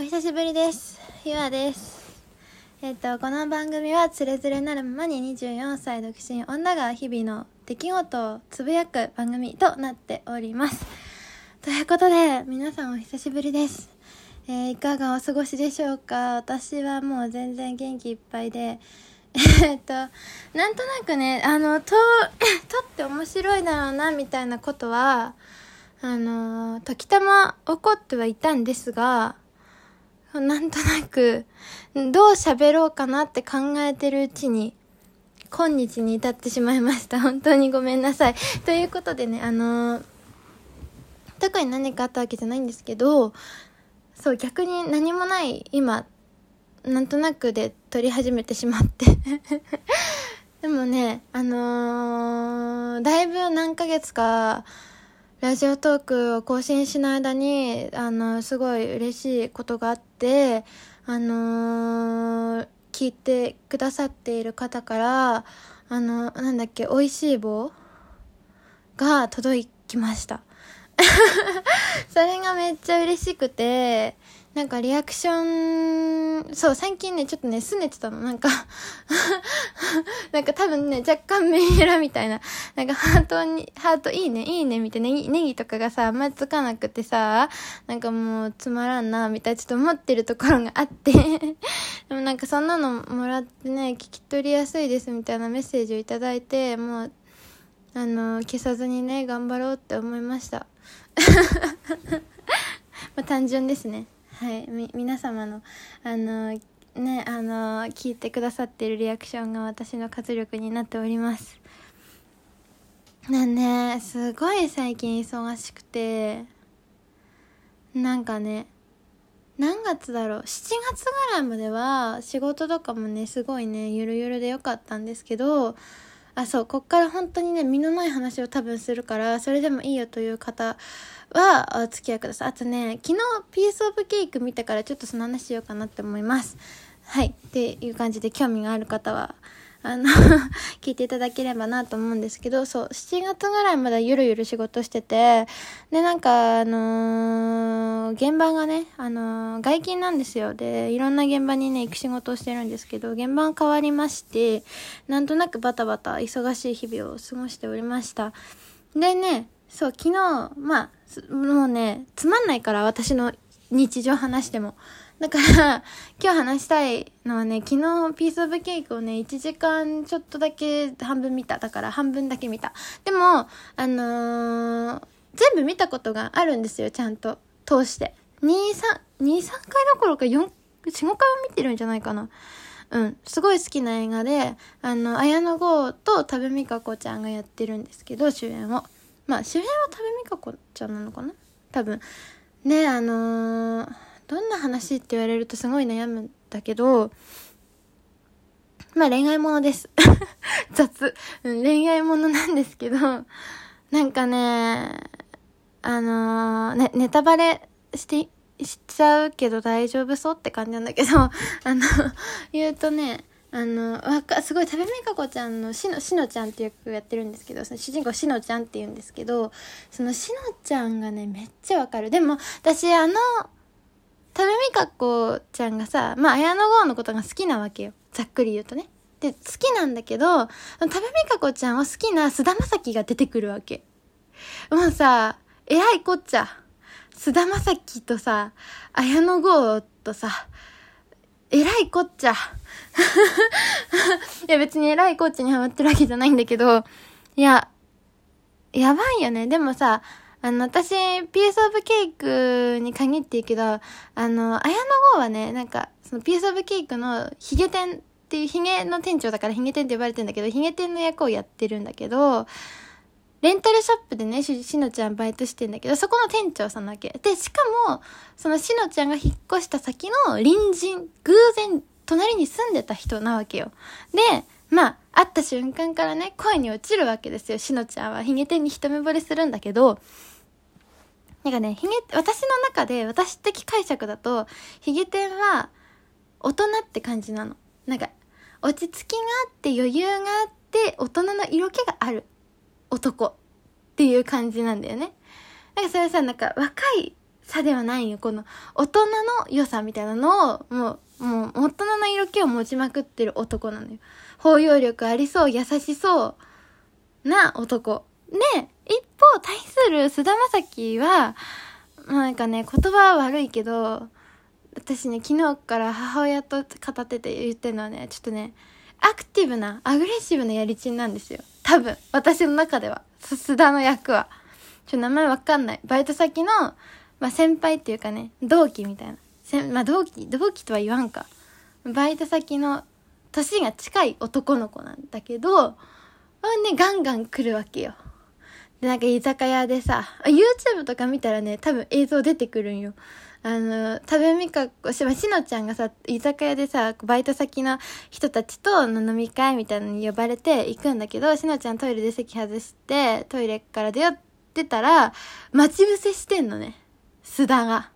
お久しぶりです。ゆあです。えっ、と、この番組は、つれづれなるままに24歳独身女が日々の出来事をつぶやく番組となっております。ということで、皆さんお久しぶりです。えーいかがお過ごしでしょうか？私はもう全然元気いっぱいで、えっと、なんとなくね、あの、と、とって面白いだろうな、みたいなことは、あの、時たま起こってはいたんですが、なんとなく、どう喋ろうかなって考えてるうちに、今日に至ってしまいました。本当にごめんなさい。ということでね、あの特に何かあったわけじゃないんですけど、そう、逆に何もない今、なんとなくで撮り始めてしまって。でもね、あのーだいぶ何ヶ月か、ラジオトークを更新しない間に、あの、すごい嬉しいことがあって、あのー聞いてくださっている方から、あの、なんだっけ、美味しい棒が届きました。それがめっちゃ嬉しくて、なんかリアクション、そう、最近ね、ちょっとね、拗ねてたの。なんか なんか多分ね、若干メンヘラみたいな。なんかハートに、ハートいいね、いいね、みたいな、ネギとかがさ、あんまつかなくてさ、なんかもうつまらんな、みたいな、ちょっと思ってるところがあって。でもなんかそんなのもらってね、聞き取りやすいですみたいなメッセージをいただいて、もう、あの、消さずにね、頑張ろうって思いました。まあ、単純ですね。はい。み、皆様の、あの、ね、あの、聞いてくださってるリアクションが私の活力になっております。なんで、すごい最近忙しくて、なんかね、何月だろう？7月ぐらいまでは仕事とかもねすごいねゆるゆるでよかったんですけどあそうこっから本当にね身のない話を多分するからそれでもいいよという方はお付き合いください。あとね昨日ピースオブケーク見たからちょっとその話しようかなって思います。はい。っていう感じで興味がある方はあの 聞いていただければなと思うんですけど、そう、7月ぐらいまでゆるゆる仕事してて、で、なんか、あのー現場がね、あのー外勤なんですよ。で、いろんな現場にね、行く仕事をしてるんですけど、現場変わりまして、なんとなくバタバタ忙しい日々を過ごしておりました。でね、そう、昨日、まあ、もうね、つまんないから、私の日常話しても。だから、今日話したいのはね、昨日ピースオブケーキをね、1時間ちょっとだけ半分見た。だから半分だけ見た。でも、あのー全部見たことがあるんですよ、ちゃんと。通して。2、3、2、3回どころか4、4、5回は見てるんじゃないかな。うん。すごい好きな映画で、あの、綾野剛と多部未華子ちゃんがやってるんですけど、主演を。まあ、主演は多部未華子ちゃんなのかな？多分。ね、あのーどんな話って言われるとすごい悩むんだけど、まあ恋愛ものです。雑、うん。恋愛ものなんですけど、なんかね、あのーね、ネタバレして、しちゃうけど大丈夫そうって感じなんだけど、あの、言うとね、あの、わか、すごい、食べみかこちゃんのしの、しのちゃんっていう役やってるんですけど、その主人公しのちゃんって言うんですけど、そのしのちゃんがね、めっちゃわかる。でも、私、あの、食べみかこちゃんがさ、まあ、綾野剛のことが好きなわけよ。ざっくり言うとね。で、好きなんだけど、食べみかこちゃんを好きな菅田将暉が出てくるわけ。もうさ、えらいこっちゃ。菅田将暉とさ、綾野剛とさ、えらいこっちゃ。いや別にえらいこっちゃにハマってるわけじゃないんだけど、いや、やばいよね。でもさ、あの、私、ピースオブケークに限って言うけど、あの、綾野剛はね、なんか、そのピースオブケークのヒゲ店っていうヒゲの店長だからヒゲ店って呼ばれてんだけど、ヒゲ店の役をやってるんだけど、レンタルショップでね、しのちゃんバイトしてんだけど、そこの店長さんなわけ。で、しかも、そのしのちゃんが引っ越した先の隣人、偶然、隣に住んでた人なわけよ。で、まあ、会った瞬間からね、恋に落ちるわけですよ、しのちゃんは。ヒゲ店に一目惚れするんだけど、なんかね、ヒゲ、私の中で、私的解釈だと、ヒゲ店は、大人って感じなの。なんか、落ち着きがあって余裕があって、大人の色気がある男っていう感じなんだよね。なんかそれさ、なんか若いさではないよ。この大人の良さみたいなのを、もう、もう、大人の色気を持ちまくってる男なのよ。包容力ありそう、優しそうな男。で、一方、対する菅田将暉は、なんかね、言葉は悪いけど、私ね、昨日から母親と語ってて言ってるのはね、ちょっとね、アクティブな、アグレッシブなやりちんなんですよ。多分、私の中では。須田の役は。ちょ、名前わかんない。バイト先の、まあ、先輩っていうかね、同期みたいな。せまあ、同期、同期とは言わんか。バイト先の、年が近い男の子なんだけど、ね、ガンガン来るわけよ。で、なんか居酒屋でさ、YouTube とか見たらね、多分映像出てくるんよ。あの、食べみかこ、ししのちゃんがさ、居酒屋でさ、バイト先の人たちと飲み会みたいなのに呼ばれて行くんだけど、しのちゃんトイレで席外して、トイレから出よってたら、待ち伏せしてんのね。須田が。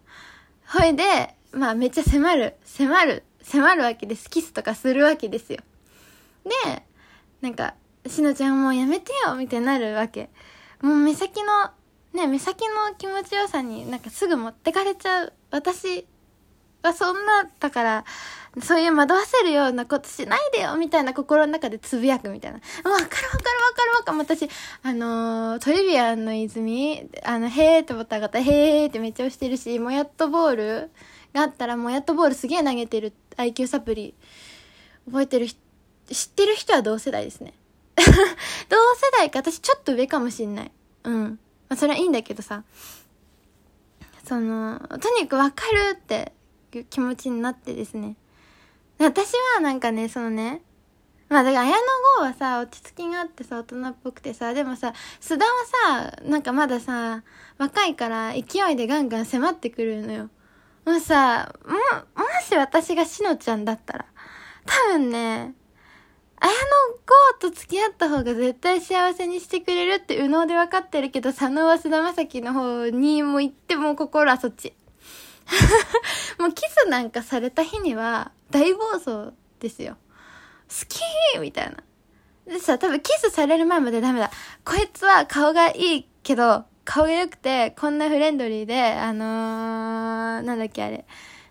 ほいで、まあめっちゃ迫る、迫る、迫るわけです。キスとかするわけですよ。で、なんか、しのちゃんもうやめてよみたいになるわけ。もう目先のね、目先の気持ちよさになんかすぐ持ってかれちゃう。私はそんな、だから、そういう惑わせるようなことしないでよみたいな心の中でつぶやくみたいな。わかるわかるわかるわかる。私、あのー、トリビアンの泉、あの、へーってボタンがったへーってめっちゃ押してるし、もやっとボールがあったら、もやっとボールすげえ投げてる IQ サプリ、覚えてる知ってる人は同世代ですね。同世代か、私ちょっと上かもしんない。うん。まあ、それはいいんだけどさ、その、とにかくわかるっていう気持ちになってですね。私はなんかね、そのね、まあだから綾野剛はさ、落ち着きがあってさ、大人っぽくてさ、でもさ、須田はさ、なんかまださ、若いから勢いでガンガン迫ってくるのよ。もうさ、も、もし私がしのちゃんだったら、多分ね、綾野剛と付き合った方が絶対幸せにしてくれるって右脳で分かってるけど、佐野は菅田将暉の方にも行っても心はそっち。もうキスなんかされた日には大暴走ですよ。好きみたいな。でさ、多分キスされる前までダメだ。こいつは顔がいいけど、顔が良くて、こんなフレンドリーで、あのー、なんだっけあれ。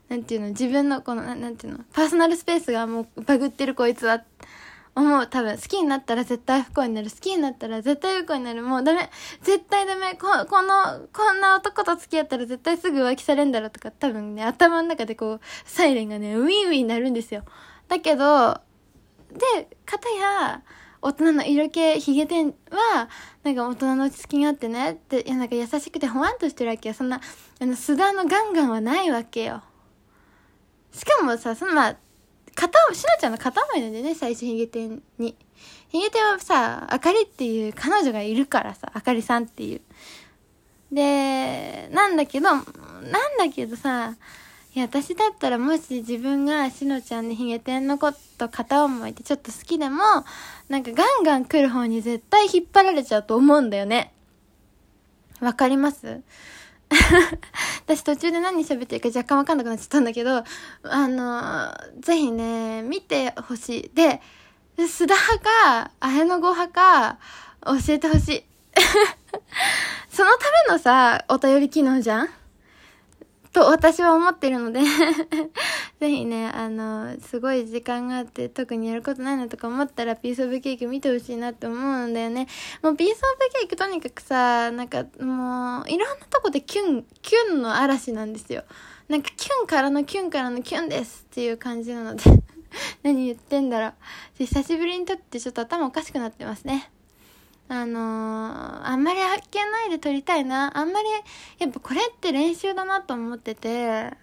なんていうの、自分のこの、なんていうの、パーソナルスペースがもうバグってるこいつは、思う。多分、好きになったら絶対不幸になる。好きになったら絶対不幸になる。もうダメ。絶対ダメ。ここの、こんな男と付き合ったら絶対すぐ浮気されんだろとか、多分ね、頭の中でこう、サイレンがね、ウィンウィンになるんですよ。だけど、で、かたや、大人の色気、ヒゲテンは、なんか大人の落ち着きがあってね、って、いや、なんか優しくてほわんとしてるわけよ。そんな、あの、須田のガンガンはないわけよ。しかもさ、そのまあ、片思い、しのちゃんの片思いなんだよね、最初ヒゲテンに。ヒゲテンはさ、あかりっていう彼女がいるからさ、あかりさんっていう。で、なんだけど、なんだけどさ、いや、私だったらもし自分がしのちゃんにヒゲテンのこと片思いってちょっと好きでも、なんかガンガン来る方に絶対引っ張られちゃうと思うんだよね。わかります？私途中で何喋ってるか若干わかんなくなっちゃったんだけど、あの、ぜひね、見てほしい。で、須田派か、綾野剛派か、教えてほしい。そのためのさ、お便り機能じゃん？と私は思ってるので ぜひね、あの、すごい時間があって特にやることないなとか思ったらピースオブケーキ見てほしいなって思うんだよね。もうピースオブケーキとにかくさ、なんかもう、いろんなとこでキュン、キュンの嵐なんですよ。なんかキュンからのキュンからのキュンですっていう感じなので 何言ってんだろう。久しぶりに撮ってちょっと頭おかしくなってますね。あのー、あんまり発見ないで撮りたいな。あんまり、やっぱこれって練習だなと思ってて、や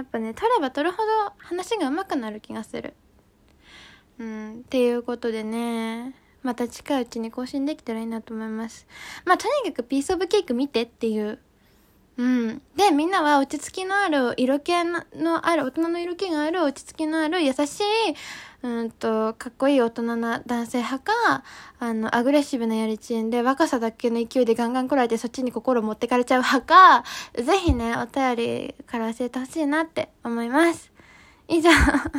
っぱね、撮れば撮るほど話が上手くなる気がする。うん、っていうことでね、また近いうちに更新できたらいいなと思います。まあ、とにかくピースオブケーク見てっていう。うん。で、みんなは落ち着きのある、色気のある、大人の色気がある、落ち着きのある、優しい、うんと、かっこいい大人な男性派か、あの、アグレッシブなやりちんで、若さだけの勢いでガンガン来られてそっちに心持ってかれちゃう派か、ぜひね、お便りから教えてほしいなって思います。以上、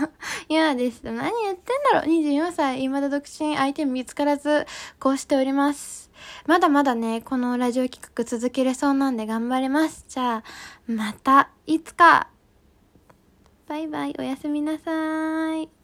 今です。何言ってんだろう ?24 歳、未だ独身、相手見つからず、こうしております。まだまだね、このラジオ企画続けれそうなんで頑張ります。じゃあ、また、いつか。バイバイ、おやすみなさい。